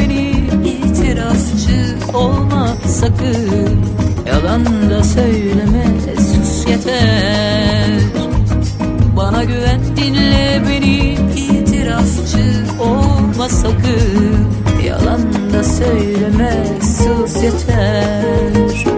beni itirazcı olma sakın. Yalan da söyleme sus yeter. Bana güven dinle beni. İtirazcı olma sakın. Yalan da söyleme sus yeter.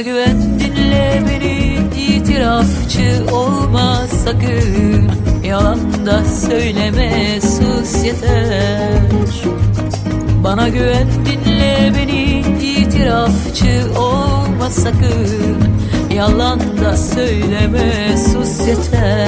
Bana güven dinle beni. İtirafçı olma sakın Yalan da söyleme sus yeter. Bana güven dinle beni. İtirafçı olma sakın Yalan da söyleme sus yeter